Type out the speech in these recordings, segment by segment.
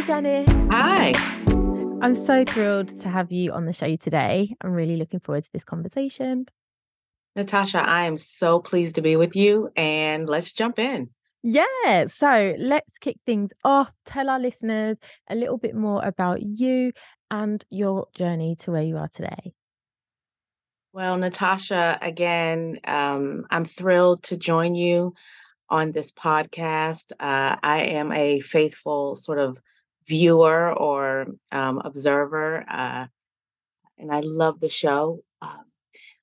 Hi, Janice. Hi. I'm so thrilled to have you on the show today. I'm really looking forward to this conversation. Natasha, I am so pleased to be with you, and let's jump in. Yeah, so let's kick things off. Tell our listeners a little bit more about you and your journey to where you are today. Well, Natasha, again, um, I'm thrilled to join you on this podcast. Uh, I am a faithful sort of viewer or um, observer, uh, and I love the show. Um,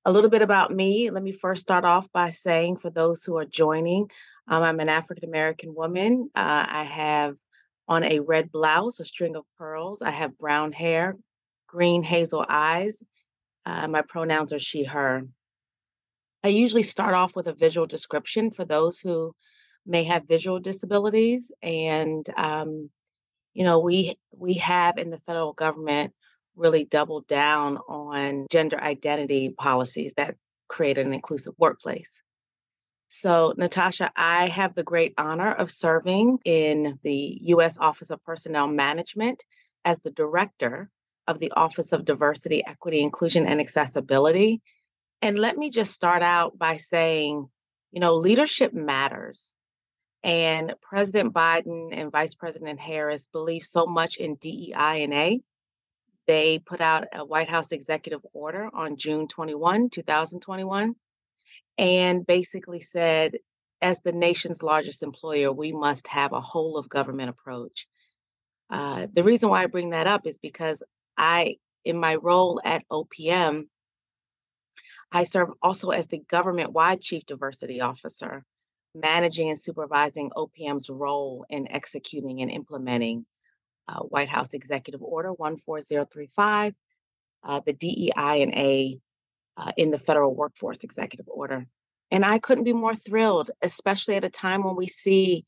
a little bit about me. Let me first start off by saying, for those who are joining, um, I'm an African American woman. Uh, I have on a red blouse, a string of pearls. I have brown hair, green hazel eyes. Uh, my pronouns are she, her. I usually start off with a visual description for those who may have visual disabilities. And, um, you know, we we have in the federal government really doubled down on gender identity policies that create an inclusive workplace. So, Natasha, I have the great honor of serving in the U.S. Office of Personnel Management as the director of the Office of Diversity, Equity, Inclusion, and Accessibility. And let me just start out by saying, you know, leadership matters. And President Biden and Vice President Harris believe so much in DEI and A. They put out a White House executive order on June 21, 2021, and basically said, as the nation's largest employer, we must have a whole of government approach. Uh, the reason why I bring that up is because I, in my role at OPM, I serve also as the government wide chief diversity officer, managing and supervising OPM's role in executing and implementing uh, White House Executive Order 14035, uh, the DEI and A uh, in the Federal Workforce Executive Order. And I couldn't be more thrilled, especially at a time when we see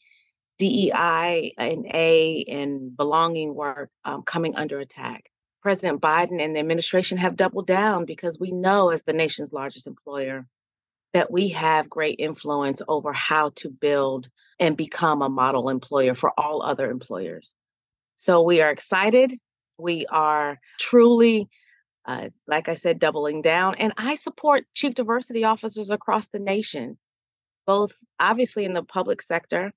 DEI and A and belonging work um, coming under attack. President Biden and the administration have doubled down because we know, as the nation's largest employer, that we have great influence over how to build and become a model employer for all other employers. So we are excited. We are truly, uh, like I said, doubling down. And I support chief diversity officers across the nation, both obviously in the public sector,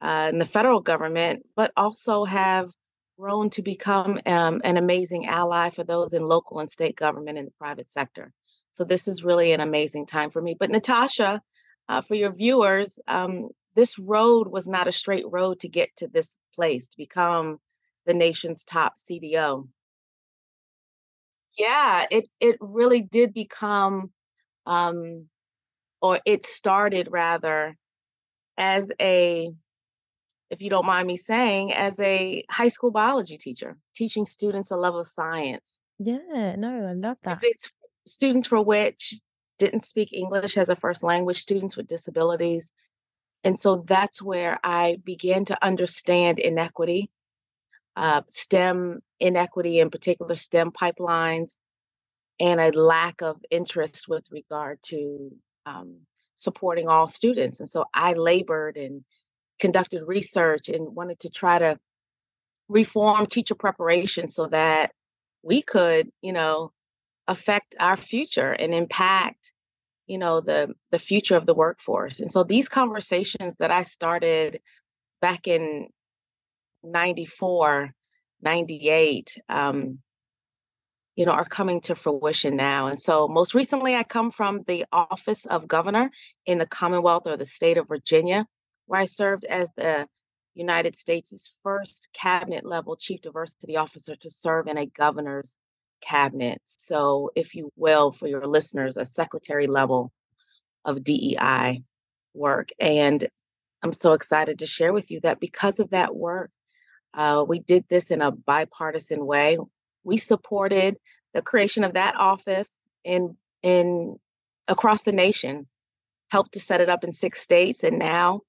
uh, in the federal government, but also have grown to become um, an amazing ally for those in local and state government and the private sector. So this is really an amazing time for me. But Natasha, uh, for your viewers, um, this road was not a straight road to get to this place to become the nation's top CDO. Yeah, it it really did become, um, or it started rather as a if you don't mind me saying, as a high school biology teacher, teaching students a love of science. Yeah, no, I love that. It's students for which didn't speak English as a first language, students with disabilities. And so that's where I began to understand inequity, uh, STEM inequity, in particular, STEM pipelines, and a lack of interest with regard to um, supporting all students. And so I labored and conducted research and wanted to try to reform teacher preparation so that we could, you know, affect our future and impact, you know, the the future of the workforce. And so these conversations that I started back in 94, 98, um, you know, are coming to fruition now. And so most recently I come from the office of governor in the Commonwealth or the state of Virginia where I served as the United States' first cabinet level chief diversity officer to serve in a governor's cabinet. So, if you will, for your listeners, a secretary level of DEI work. And I'm so excited to share with you that because of that work, uh, we did this in a bipartisan way. We supported the creation of that office in in across the nation, helped to set it up in six states, and now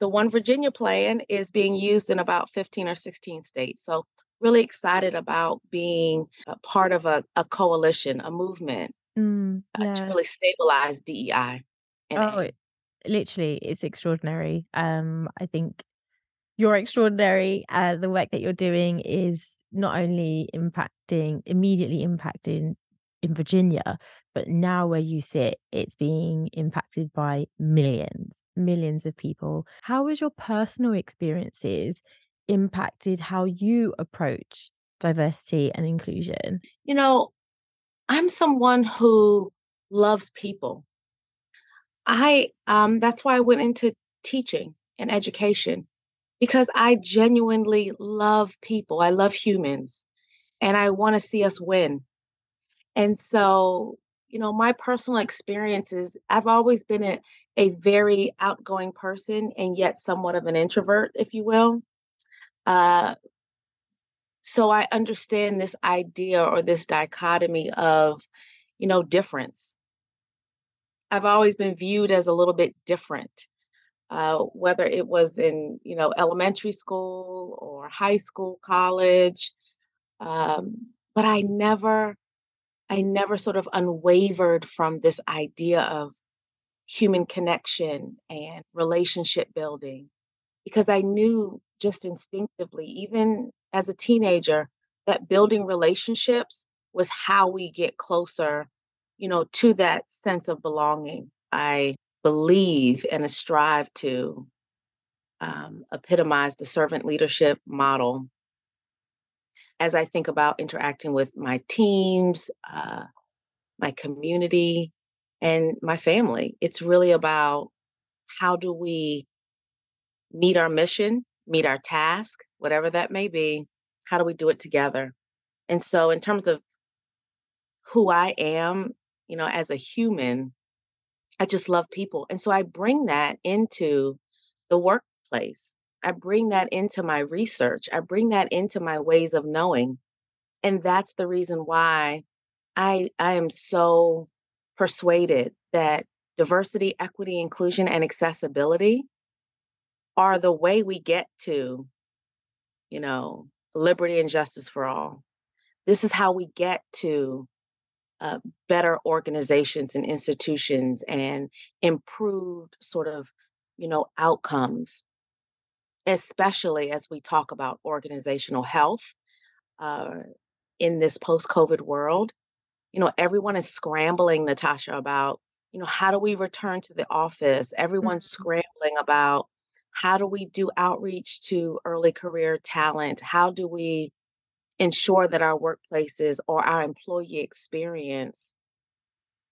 the One Virginia plan is being used in about 15 or 16 states. So, really excited about being a part of a, a coalition, a movement Mm, uh, to really stabilize DEI and Oh, it, literally, it's extraordinary. Um, I think you're extraordinary. Uh, the work that you're doing is not only impacting, immediately impacting in Virginia, but now where you sit, it's being impacted by millions, millions of people. How was your personal experiences impacted how you approach diversity and inclusion? You know, I'm someone who loves people. I um that's why I went into teaching and education because I genuinely love people. I love humans and I want to see us win. And so, you know, my personal experiences, I've always been a, a very outgoing person and yet somewhat of an introvert, if you will. Uh, so I understand this idea or this dichotomy of, you know, difference. I've always been viewed as a little bit different, uh, whether it was in, you know, elementary school or high school, college. Um, but I never, I never sort of unwavered from this idea of human connection and relationship building because I knew just instinctively, even as a teenager, that building relationships was how we get closer, you know, to that sense of belonging. I believe and strive to um, epitomize the servant leadership model as I think about interacting with my teams, uh, my community, and my family. It's really about how do we meet our mission, meet our task, whatever that may be, how do we do it together? And so, in terms of who I am, you know, as a human, I just love people. And so I bring that into the workplace. I bring that into my research. I bring that into my ways of knowing. And that's the reason why I I am so persuaded that diversity, equity, inclusion, and accessibility are the way we get to, you know, liberty and justice for all. This is how we get to uh, better organizations and institutions and improved sort of, you know, outcomes, especially as we talk about organizational health uh, in this post-COVID world. You know, everyone is scrambling, Natasha, about, you know, how do we return to the office? Everyone's Mhm. scrambling about how do we do outreach to early career talent? How do we ensure that our workplaces or our employee experience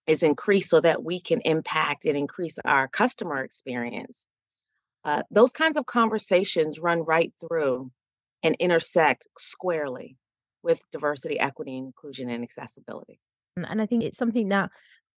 is increased so that we can impact and increase our customer experience? Uh, those kinds of conversations run right through and intersect squarely with diversity, equity, inclusion, and accessibility. And I think it's something that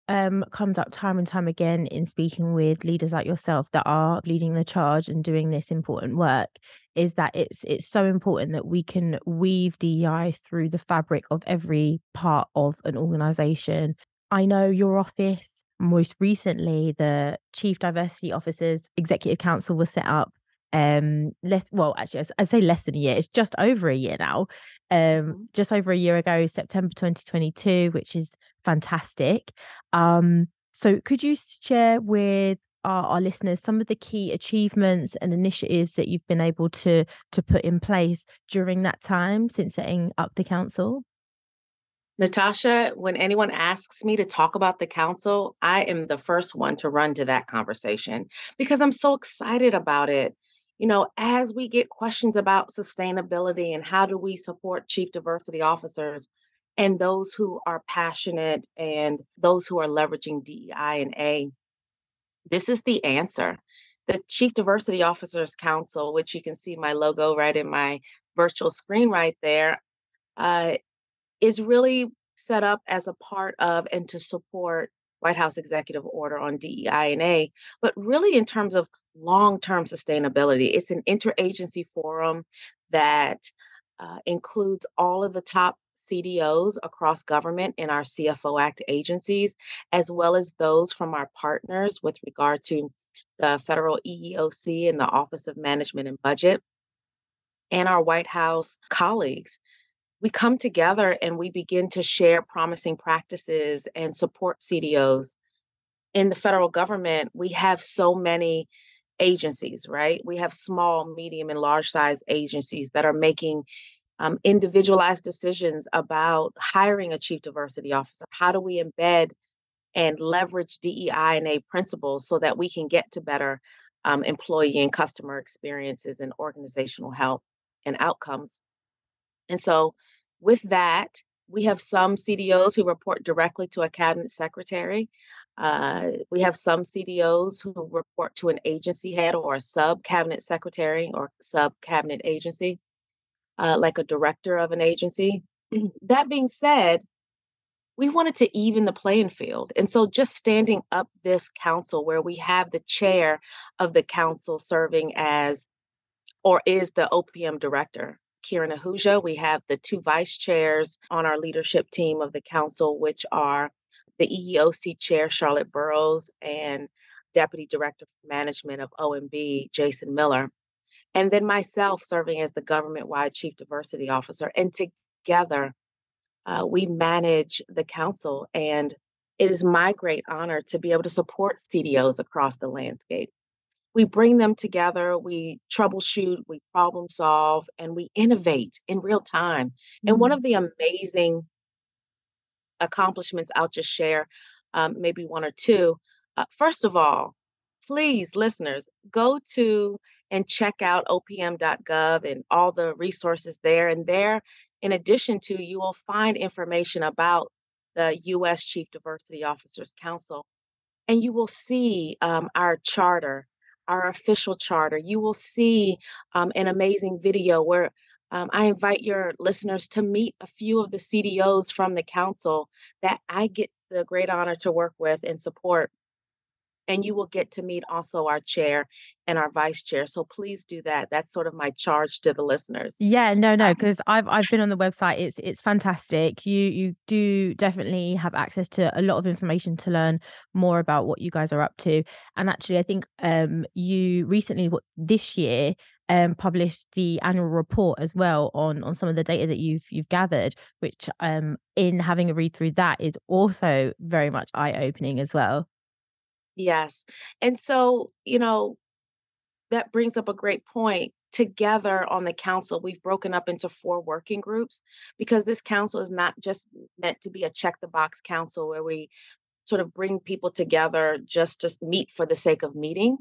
um, comes up time and time again in speaking with leaders like yourself that are leading the charge and doing this important work is that it's it's so important that we can weave DEI through the fabric of every part of an organization. I know your office most recently the Chief Diversity Officers Executive Council was set up um less well actually I'd say less than a year it's just over a year now um Mhm. just over a year ago September 2022 which is fantastic um, so could you share with our, our listeners some of the key achievements and initiatives that you've been able to to put in place during that time since setting up the council? Natasha, when anyone asks me to talk about the council, I am the first one to run to that conversation because I'm so excited about it. You know, as we get questions about sustainability and how do we support chief diversity officers and those who are passionate and those who are leveraging DEI and A, this is the answer. The Chief Diversity Officers Council, which you can see my logo right in my virtual screen right there, uh, is really set up as a part of and to support White House Executive Order on DEI and A, but really in terms of long-term sustainability. It's an interagency forum that uh, includes all of the top CDOs across government in our CFO Act agencies, as well as those from our partners with regard to the federal EEOC and the Office of Management and Budget, and our White House colleagues we come together and we begin to share promising practices and support CDOs. In the federal government, we have so many agencies, right? We have small, medium, and large size agencies that are making um, individualized decisions about hiring a chief diversity officer. How do we embed and leverage DEI and A principles so that we can get to better um, employee and customer experiences and organizational health and outcomes? And so, with that, we have some CDOs who report directly to a cabinet secretary. Uh, we have some CDOs who report to an agency head or a sub cabinet secretary or sub cabinet agency, uh, like a director of an agency. that being said, we wanted to even the playing field. And so just standing up this council where we have the chair of the council serving as or is the OPM director. Kiran Ahuja. We have the two vice chairs on our leadership team of the council, which are the EEOC chair, Charlotte Burrows, and Deputy Director of Management of OMB, Jason Miller. And then myself serving as the government wide Chief Diversity Officer. And together, uh, we manage the council. And it is my great honor to be able to support CDOs across the landscape we bring them together, we troubleshoot, we problem solve, and we innovate in real time. Mm-hmm. And one mm-hmm. of the amazing accomplishments I'll just share, um, maybe one or two. Uh, first of all, please, listeners, go to and check out opm.gov and all the resources there. And there, in addition to, you will find information about the U.S. Chief Diversity Officers Council. And you will see um, our charter our official charter, you will see um, an amazing video where um, I invite your listeners to meet a few of the CDOs from the council that I get the great honor to work with and support and you will get to meet also our chair and our vice chair. So please do that. That's sort of my charge to the listeners. Yeah, no, no, because um, I've I've been on the website. It's it's fantastic. You you do definitely have access to a lot of information to learn more about what you guys are up to. And actually, I think um you recently what this year um, published the annual report as well on on some of the data that you've you've gathered, which um, in having a read through that is also very much eye opening as well. Yes. And so, you know, that brings up a great point. Together on the council, we've broken up into four working groups because this council is not just meant to be a check the box council where we sort of bring people together just to meet for the sake of meeting.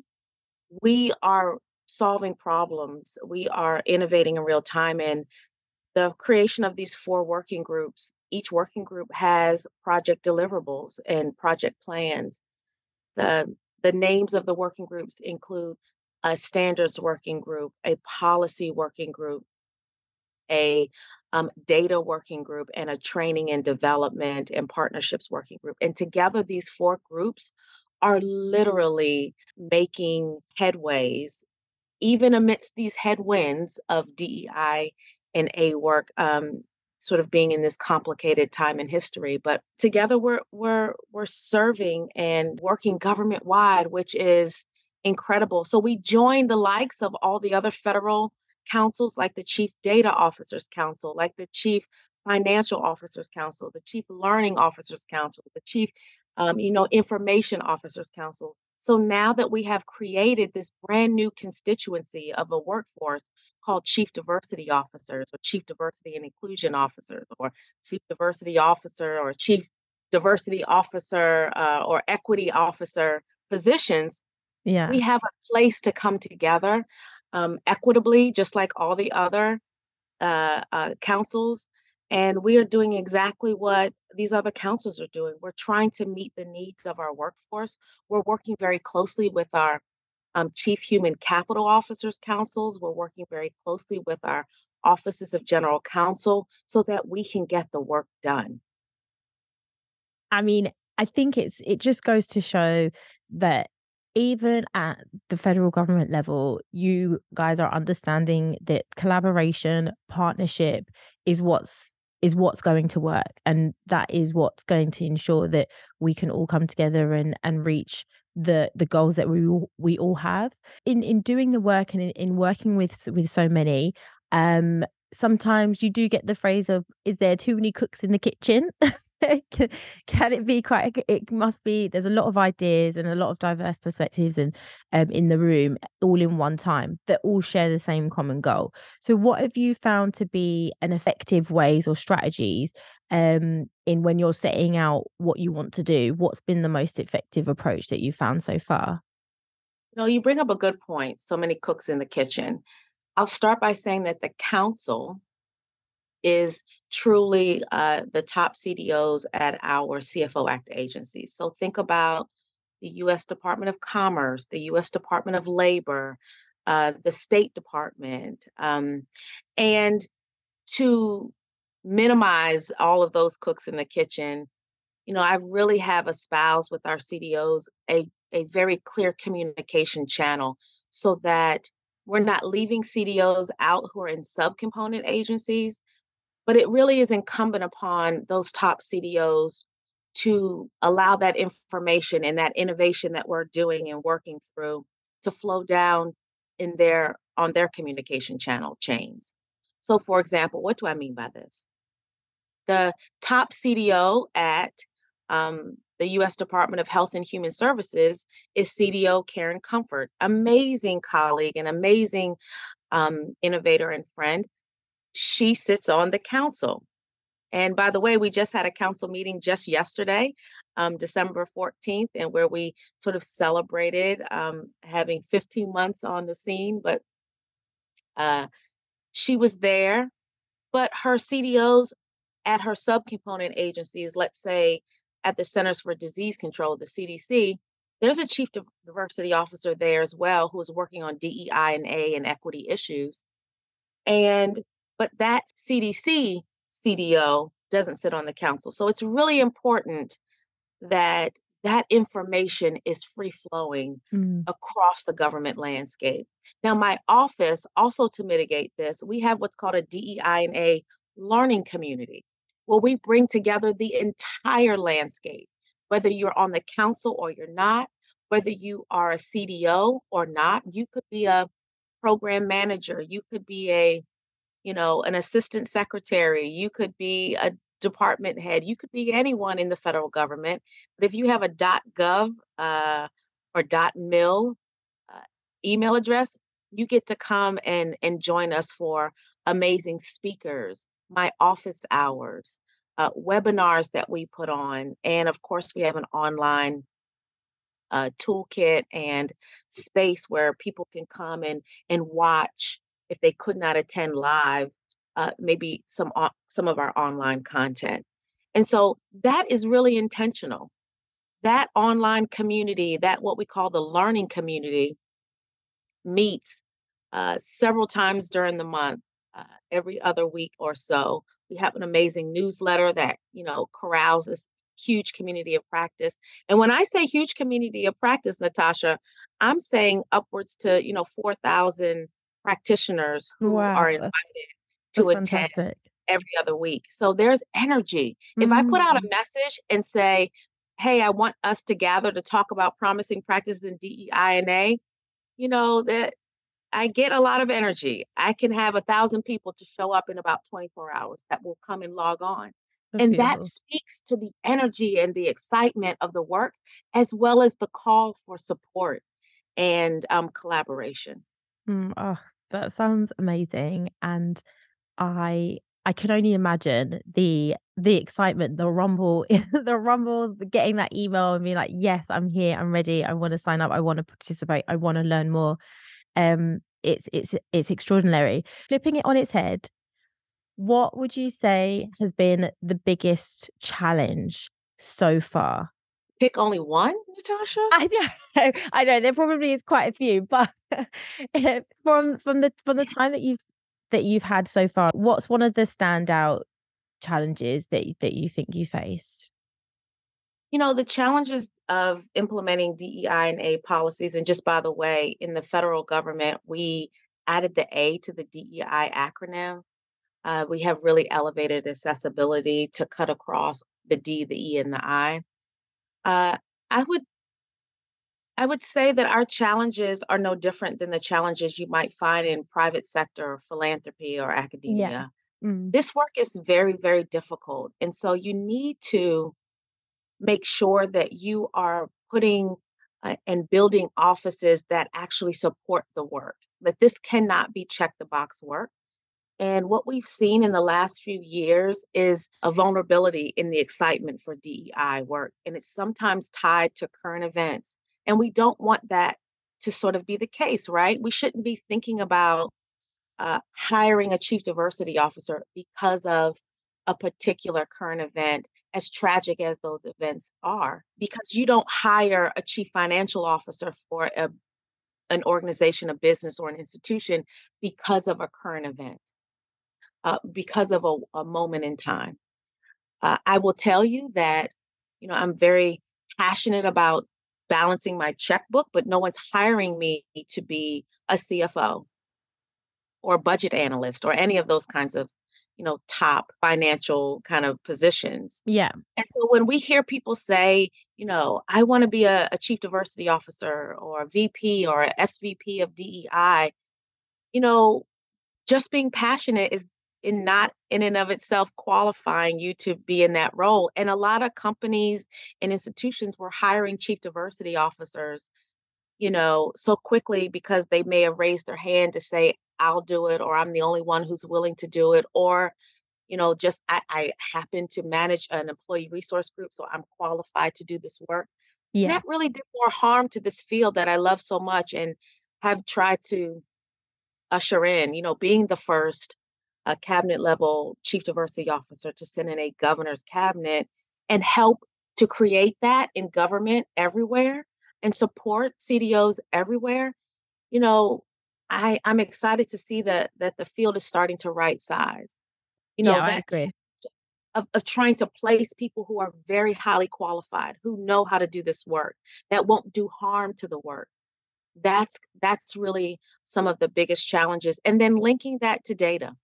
We are solving problems, we are innovating in real time. And the creation of these four working groups, each working group has project deliverables and project plans the, the names of the working groups include a standards working group, a policy working group, a um, data working group, and a training and development and partnerships working group. And together, these four groups are literally making headways, even amidst these headwinds of DEI and A work. Um, sort of being in this complicated time in history but together we're we're we're serving and working government wide which is incredible. So we join the likes of all the other federal councils like the chief data officers council like the chief financial officers council the chief learning officers council the chief um, you know information officers council so now that we have created this brand new constituency of a workforce called chief diversity officers or chief diversity and inclusion officers or chief diversity officer or chief diversity officer uh, or equity officer positions, yeah. we have a place to come together um, equitably, just like all the other uh, uh, councils and we are doing exactly what these other councils are doing. We're trying to meet the needs of our workforce. We're working very closely with our um, Chief Human Capital Officers Councils. We're working very closely with our offices of general counsel so that we can get the work done. I mean, I think it's it just goes to show that even at the federal government level, you guys are understanding that collaboration, partnership is what's is what's going to work and that is what's going to ensure that we can all come together and and reach the the goals that we we all have. In in doing the work and in, in working with with so many um sometimes you do get the phrase of is there too many cooks in the kitchen can, it be quite it must be there's a lot of ideas and a lot of diverse perspectives and um in the room all in one time that all share the same common goal. So what have you found to be an effective ways or strategies um in when you're setting out what you want to do what's been the most effective approach that you've found so far? No you bring up a good point so many cooks in the kitchen. I'll start by saying that the council is truly uh, the top CDOs at our CFO Act agencies. So think about the US Department of Commerce, the US Department of Labor, uh, the State Department. Um, and to minimize all of those cooks in the kitchen, you know, I really have espoused with our CDOs a, a very clear communication channel so that we're not leaving CDOs out who are in subcomponent agencies, but it really is incumbent upon those top CDOs to allow that information and that innovation that we're doing and working through to flow down in their on their communication channel chains. So for example, what do I mean by this? The top CDO at um, the U.S. Department of Health and Human Services is CDO Karen Comfort, amazing colleague and amazing um, innovator and friend she sits on the council. And by the way, we just had a council meeting just yesterday, um, December 14th, and where we sort of celebrated um, having 15 months on the scene. But uh, she was there, but her CDOs at her subcomponent agencies, let's say at the Centers for Disease Control, the CDC, there's a chief diversity officer there as well who is working on DEI and A and equity issues. And but that CDC CDO doesn't sit on the council. So it's really important that that information is free flowing mm. across the government landscape. Now, my office also to mitigate this, we have what's called a DEI and A learning community, where we bring together the entire landscape, whether you're on the council or you're not, whether you are a CDO or not, you could be a program manager, you could be a you know, an assistant secretary, you could be a department head, you could be anyone in the federal government. But if you have a .gov uh, or .mil uh, email address, you get to come and and join us for amazing speakers, my office hours, uh, webinars that we put on, and of course we have an online uh, toolkit and space where people can come and and watch if they could not attend live, uh, maybe some some of our online content. And so that is really intentional. That online community, that what we call the learning community, meets uh, several times during the month, uh, every other week or so. We have an amazing newsletter that you know corrals this huge community of practice. And when I say huge community of practice, Natasha, I'm saying upwards to you know four thousand practitioners who wow, are invited to attend fantastic. every other week. So there's energy. Mm-hmm. If I put out a mm. message and say, hey, I want us to gather to talk about promising practices in DEI and A, you know, that I get a lot of energy. I can have a thousand people to show up in about 24 hours that will come and log on. That's and beautiful. that speaks to the energy and the excitement of the work, as well as the call for support and um, collaboration. Mm, oh, that sounds amazing. And I I can only imagine the the excitement, the rumble, the rumble, getting that email and being like, yes, I'm here, I'm ready, I want to sign up, I want to participate, I want to learn more. Um, it's it's it's extraordinary. Flipping it on its head, what would you say has been the biggest challenge so far pick only one, Natasha? I know, I know. There probably is quite a few, but from from the from the time that you've that you've had so far, what's one of the standout challenges that that you think you faced? You know, the challenges of implementing DEI and A policies, and just by the way, in the federal government, we added the A to the DEI acronym. Uh, we have really elevated accessibility to cut across the D, the E, and the I. Uh, I would I would say that our challenges are no different than the challenges you might find in private sector or philanthropy or academia. Mm. This work is very, very difficult. And so you need to make sure that you are putting uh, and building offices that actually support the work, that this cannot be check the box work. And what we've seen in the last few years is a vulnerability in the excitement for DEI work. And it's sometimes tied to current events. And we don't want that to sort of be the case, right? We shouldn't be thinking about uh, hiring a chief diversity officer because of a particular current event, as tragic as those events are, because you don't hire a chief financial officer for a, an organization, a business, or an institution because of a current event, uh, because of a, a, moment in time. Uh, I will tell you that, you know, I'm very passionate about balancing my checkbook, but no one's hiring me to be a CFO or a budget analyst or any of those kinds of you know top financial kind of positions yeah and so when we hear people say you know i want to be a, a, chief diversity officer or a vp or a svp of dei you know just being passionate is in not in and of itself qualifying you to be in that role and a lot of companies and institutions were hiring chief diversity officers you know so quickly because they may have raised their hand to say I'll do it, or I'm the only one who's willing to do it, or you know, just I, I happen to manage an employee resource group, so I'm qualified to do this work. Yeah. And that really did more harm to this field that I love so much and have tried to usher in, you know, being the first uh, cabinet level chief diversity officer to sit in a governor's cabinet and help to create that in government everywhere and support CDOs everywhere. You know, I I'm excited to see that that the field is starting to right size. You know, yeah, I agree. Of, of trying to place people who are very highly qualified, who know how to do this work, that won't do harm to the work. That's that's really some of the biggest challenges. And then linking that to data,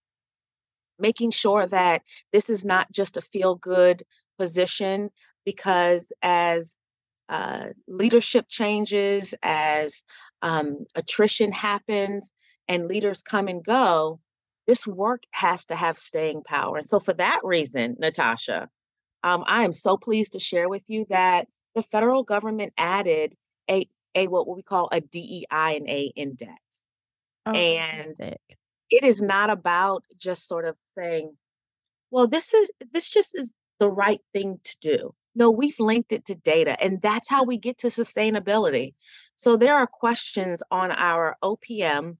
making sure that this is not just a feel good position, because as uh, leadership changes, as um, attrition happens and leaders come and go, this work has to have staying power. And so, for that reason, Natasha, um, I am so pleased to share with you that the federal government added a, a what we call a DEI and A index. Oh, and fantastic. It is not about just sort of saying, well, this is this just is the right thing to do. No, we've linked it to data, and that's how we get to sustainability. So there are questions on our OPM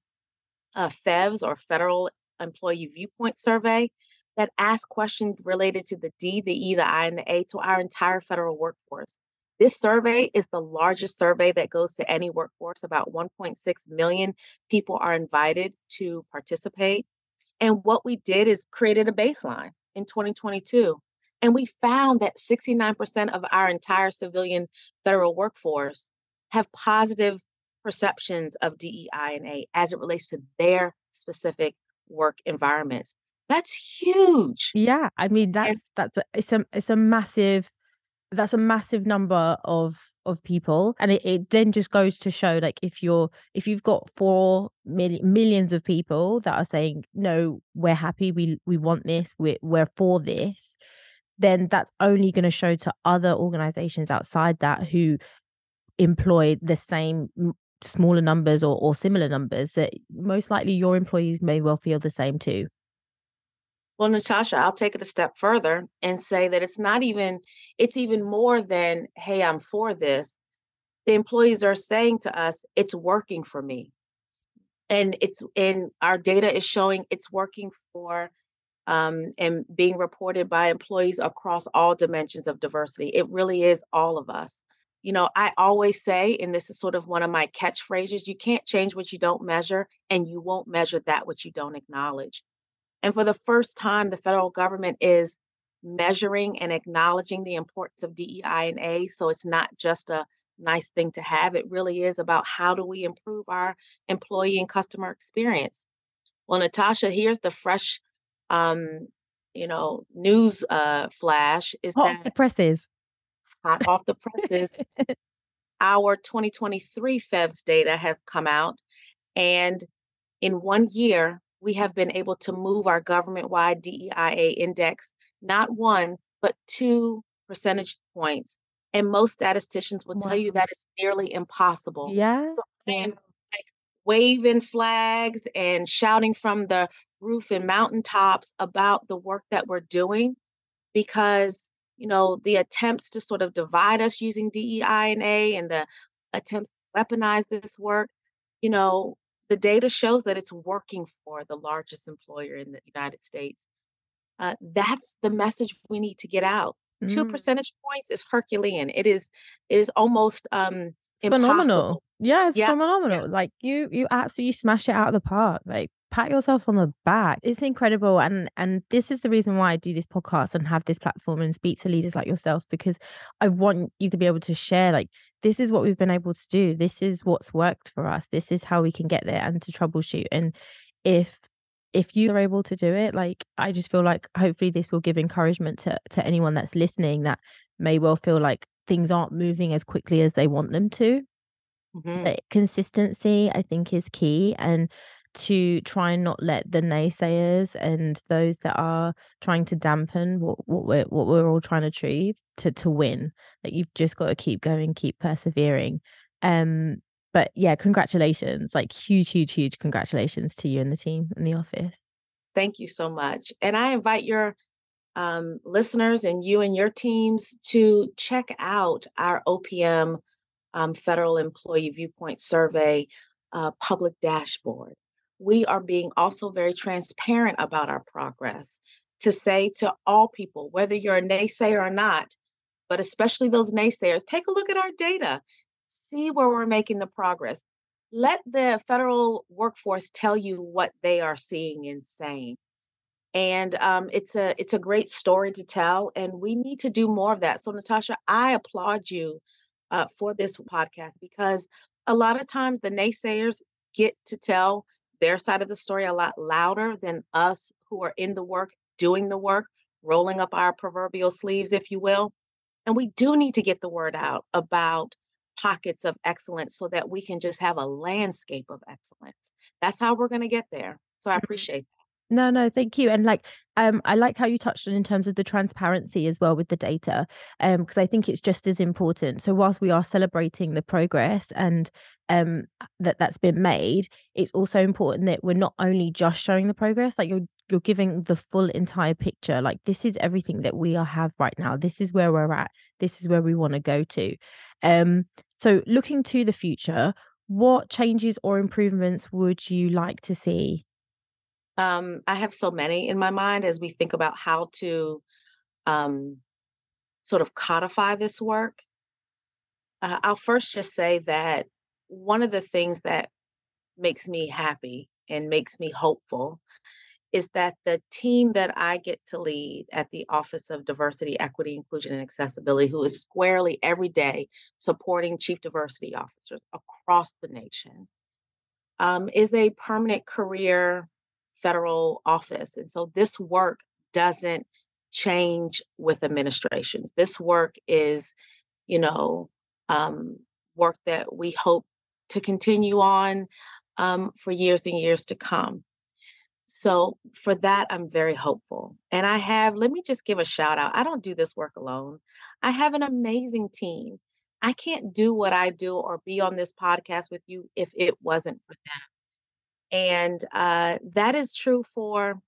uh, FEVS or Federal Employee Viewpoint Survey that ask questions related to the D, the E, the I, and the A to our entire federal workforce. This survey is the largest survey that goes to any workforce. About 1.6 million people are invited to participate. And what we did is created a baseline in 2022. And we found that 69% of our entire civilian federal workforce have positive perceptions of DEI and A as it relates to their specific work environments. That's huge. Yeah, I mean that's and, that's a, it's a it's a massive that's a massive number of of people and it, it then just goes to show like if you're if you've got four million millions of people that are saying no we're happy we we want this we're, we're for this then that's only going to show to other organizations outside that who employ the same smaller numbers or, or similar numbers that most likely your employees may well feel the same too well natasha i'll take it a step further and say that it's not even it's even more than hey i'm for this. The employees are saying to us it's working for me. And it's and our data is showing it's working for um, and being reported by employees across all dimensions of diversity. It really is all of us. You know, I always say, and this is sort of one of my catchphrases you can't change what you don't measure, and you won't measure that which you don't acknowledge. And for the first time, the federal government is measuring and acknowledging the importance of DEI and A. So it's not just a nice thing to have. It really is about how do we improve our employee and customer experience. Well, Natasha, here's the fresh, um, you know, news uh, flash is Hot that the presses hot off the presses. Our 2023 FEVS data have come out, and in one year, we have been able to move our government wide DEIA index not one, but two percentage points. And most statisticians will tell you Wow. that it's nearly impossible. Yeah. So like waving flags and shouting from the roof and mountaintops about the work that we're doing because you know the attempts to sort of divide us using DEI and A and the attempts to weaponize this work, you know, the data shows that it's working for the largest employer in the United States. Uh, that's the message we need to get out. Two Mm. percentage points is Herculean. It is it is almost um It's phenomenal. Yeah, it's yeah. phenomenal. Like you you absolutely smash it out of the park. Like pat yourself on the back. It's incredible and and this is the reason why I do this podcast and have this platform and speak to leaders like yourself because I want you to be able to share like this is what we've been able to do. This is what's worked for us. This is how we can get there and to troubleshoot. And if if you are able to do it, like I just feel like hopefully this will give encouragement to to anyone that's listening that may well feel like things aren't moving as quickly as they want them to. Mhm. But consistency, I think, is key, and to try and not let the naysayers and those that are trying to dampen what what we're what we're all trying to achieve to to win. Like you've just got to keep going, keep persevering. Um, but yeah, congratulations! Like huge, huge, huge congratulations to you and the team in the office. Thank you so much. And I invite your um, listeners and you and your teams to check out our OPM um, Federal Employee Viewpoint Survey uh, public dashboard. We are being also very transparent about our progress to say to all people, whether you're a naysayer or not, but especially those naysayers, take a look at our data, see where we're making the progress. Let the federal workforce tell you what they are seeing and saying. And um, it's a it's a great story to tell and we need to do more of that. So natasha i applaud you uh, for this podcast because a lot of times the naysayers get to tell their side of the story a lot louder than us who are in the work doing the work rolling up our proverbial sleeves if you will and we do need to get the word out about pockets of excellence so that we can just have a landscape of excellence that's how we're going to get there so i appreciate that. No, no, thank you. And like, um, I like how you touched on in terms of the transparency as well with the data, um, because I think it's just as important. So whilst we are celebrating the progress and um that that's been made, it's also important that we're not only just showing the progress, like you're you're giving the full entire picture. Like this is everything that we have right now. This is where we're at. This is where we want to go to. Um, so looking to the future, what changes or improvements would you like to see? Um, I have so many in my mind as we think about how to um, sort of codify this work. Uh, I'll first just say that one of the things that makes me happy and makes me hopeful is that the team that I get to lead at the Office of Diversity, Equity, Inclusion, and Accessibility, who is squarely every day supporting chief diversity officers across the nation, um, is a permanent career federal office. And so this work doesn't change with administrations. This work is, you know, um, work that we hope to continue on um, for years and years to come. So for that, I'm very hopeful. And I have, let me just give a shout out. I don't do this work alone. I have an amazing team. I can't do what I do or be on this podcast with you if it wasn't for them. And uh, that is true for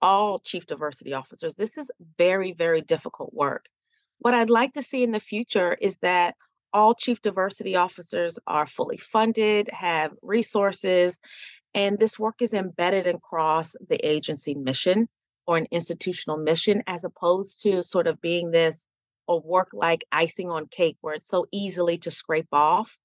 all chief diversity officers. This is very, very difficult work. What I'd like to see in the future is that all chief diversity officers are fully funded, have resources, and this work is embedded across the agency mission or an institutional mission, as opposed to sort of being this a work like icing on cake where it's so easily to scrape off,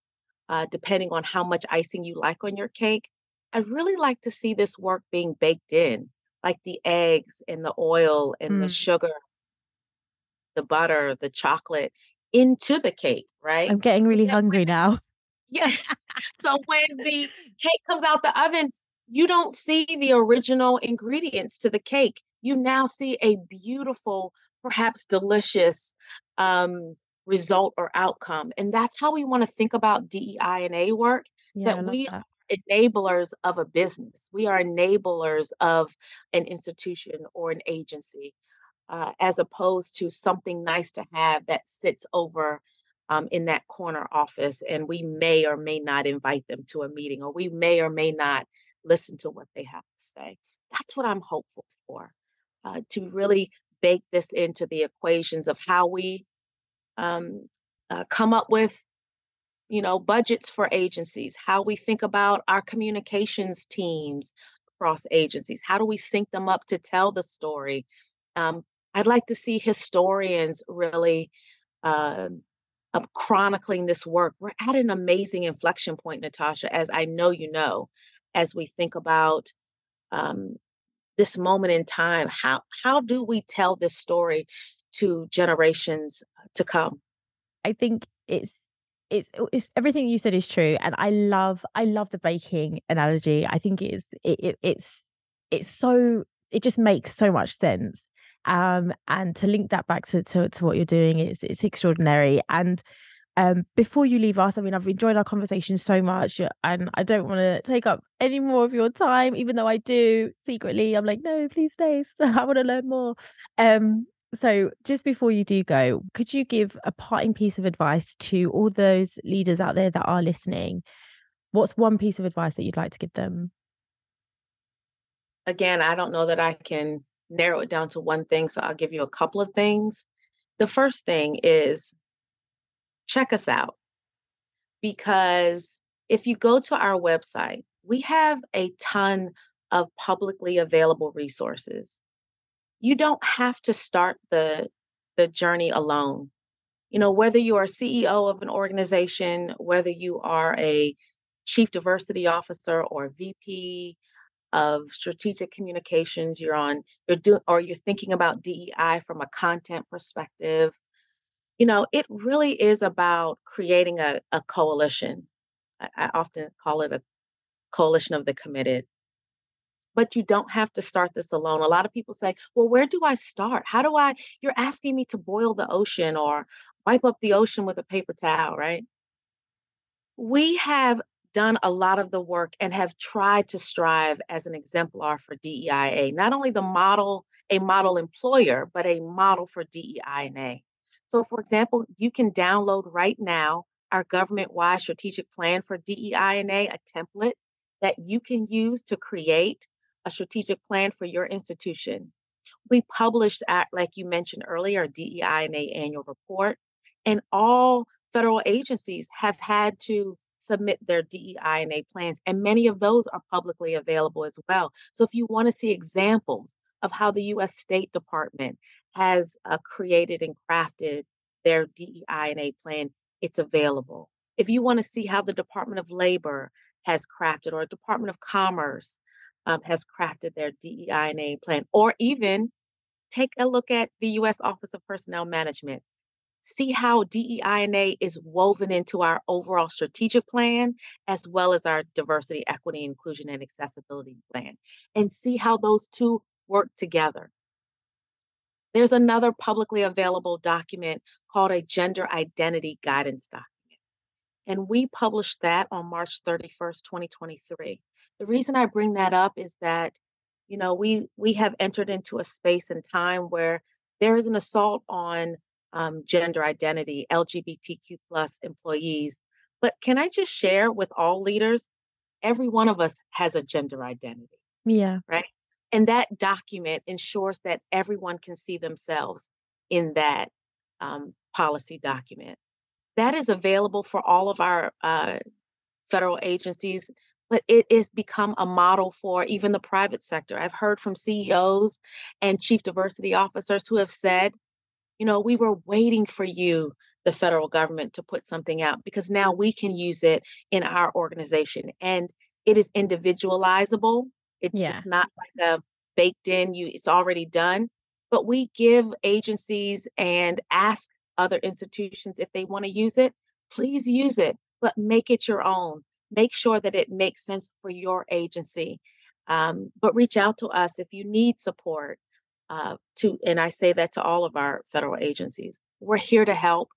uh, depending on how much icing you like on your cake. I'd really like to see this work being baked in, like the eggs and the oil and the Mm, sugar, the butter, the chocolate into the cake, right? I'm getting So really when hungry now. yeah, so when the cake comes out the oven, you don't see the original ingredients to the cake. You now see a beautiful, perhaps delicious um, result or outcome. And that's how we want to think about DEI and A work, Yeah, that we that. enablers of a business. We are enablers of an institution or an agency, uh, as opposed to something nice to have that sits over um, in that corner office, and we may or may not invite them to a meeting, or we may or may not listen to what they have to say. That's what I'm hopeful for, uh, to really bake this into the equations of how we um, uh, come up with you know budgets for agencies how we think about our communications teams across agencies how do we sync them up to tell the story um, i'd like to see historians really uh, of chronicling this work. We're at an amazing inflection point natasha as i know you know as we think about um, this moment in time how how do we tell this story to generations to come? I think it's it's it's everything you said is true and i love i love the baking analogy. I think it's it, it, it's it's so it just makes so much sense um and to link that back to to, to what you're doing is it's extraordinary and um before you leave us i mean i've enjoyed our conversation so much and i don't want to take up any more of your time even though i do secretly i'm like no please stay i want to learn more um so, just before you do go, could you give a parting piece of advice to all those leaders out there that are listening? What's one piece of advice that you'd like to give them? Again, I don't know that I can narrow it down to one thing, so I'll give you a couple of things. The first thing is check us out because if you go to our website, we have a ton of publicly available resources you don't have to start the the journey alone. You know, whether you are CEO of an organization, whether you are a chief diversity officer or VP of strategic communications, you're on you're doing or you're thinking about DEI from a content perspective. You know, it really is about creating a, a coalition. I, I often call it a coalition of the committed but you don't have to start this alone. A lot of people say, well, where do I start? How do I? You're asking me to boil the ocean or wipe up the ocean with a paper towel, right? We have done a lot of the work and have tried to strive as an exemplar for DEIA, not only the model, a model employer, but a model for DEIA. So, for example, you can download right now our government wide strategic plan for DEIA, a template that you can use to create a strategic plan for your institution. We published, at, like you mentioned earlier, DEI a annual report, and all federal agencies have had to submit their DEI and A plans, and many of those are publicly available as well. So if you want to see examples of how the U.S. State Department has uh, created and crafted their DEI and A plan, it's available. If you want to see how the Department of Labor has crafted or Department of Commerce um, has crafted their DEI and A plan, or even take a look at the U.S. Office of Personnel Management. See how DEI and A is woven into our overall strategic plan, as well as our diversity, equity, inclusion, and accessibility plan, and see how those two work together. There's another publicly available document called a Gender Identity Guidance Document. And we published that on March 31st, 2023. The reason I bring that up is that, you know, we we have entered into a space and time where there is an assault on um, gender identity, LGBTQ plus employees. But can I just share with all leaders, every one of us has a gender identity. Yeah. Right. And that document ensures that everyone can see themselves in that um, policy document. That is available for all of our uh, federal agencies but it has become a model for even the private sector. I've heard from CEOs and chief diversity officers who have said, you know, we were waiting for you, the federal government, to put something out because now we can use it in our organization. And it is individualizable. It, yeah. It's not like a baked in, you it's already done. But we give agencies and ask other institutions if they want to use it, please use it, but make it your own make sure that it makes sense for your agency. Um, but reach out to us if you need support. Uh, to and I say that to all of our federal agencies. We're here to help.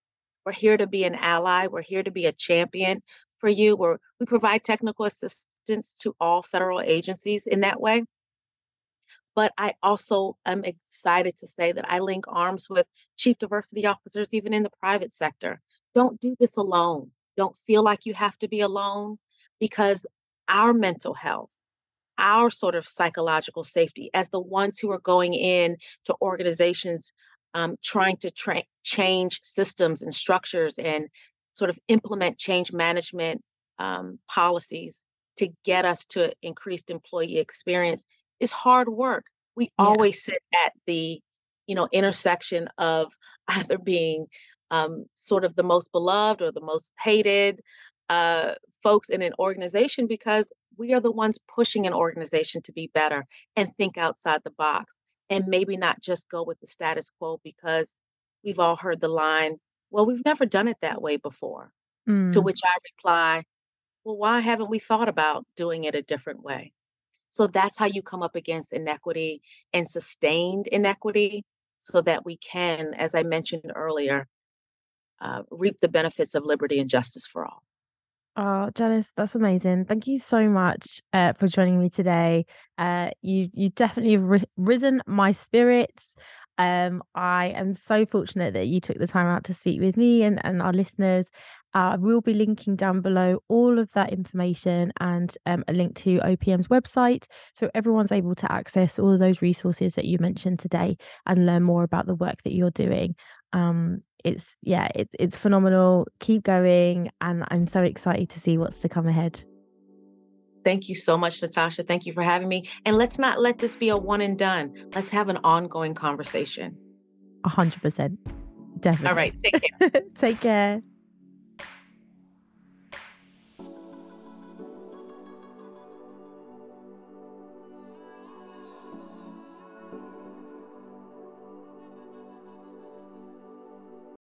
We're here to be an ally. We're here to be a champion for you. We're, we provide technical assistance to all federal agencies in that way. But I also am excited to say that I link arms with chief diversity officers, even in the private sector. Don't do this alone. Don't feel like you have to be alone because our mental health, our sort of psychological safety as the ones who are going in to organizations um, trying to tra- change systems and structures and sort of implement change management um, policies to get us to increased employee experience is hard work. We Yeah. always sit at the, you know, intersection of either being um, sort of the most beloved or the most hated uh, folks in an organization because we are the ones pushing an organization to be better and think outside the box and maybe not just go with the status quo because we've all heard the line, well, we've never done it that way before. To Mm. which I reply, well, why haven't we thought about doing it a different way? So that's how you come up against inequity and sustained inequity so that we can, as I mentioned earlier, uh, reap the benefits of liberty and justice for all. Oh, Janice, that's amazing. Thank you so much uh, for joining me today. Uh, you you definitely have ri- risen my spirits. Um, I am so fortunate that you took the time out to speak with me and, and our listeners. Uh, we'll be linking down below all of that information and um, a link to OPM's website so everyone's able to access all of those resources that you mentioned today and learn more about the work that you're doing. Um, it's yeah, it, it's phenomenal. Keep going, and I'm so excited to see what's to come ahead. Thank you so much, Natasha. Thank you for having me. And let's not let this be a one and done. Let's have an ongoing conversation. A hundred percent, definitely. All right. take care. Take care.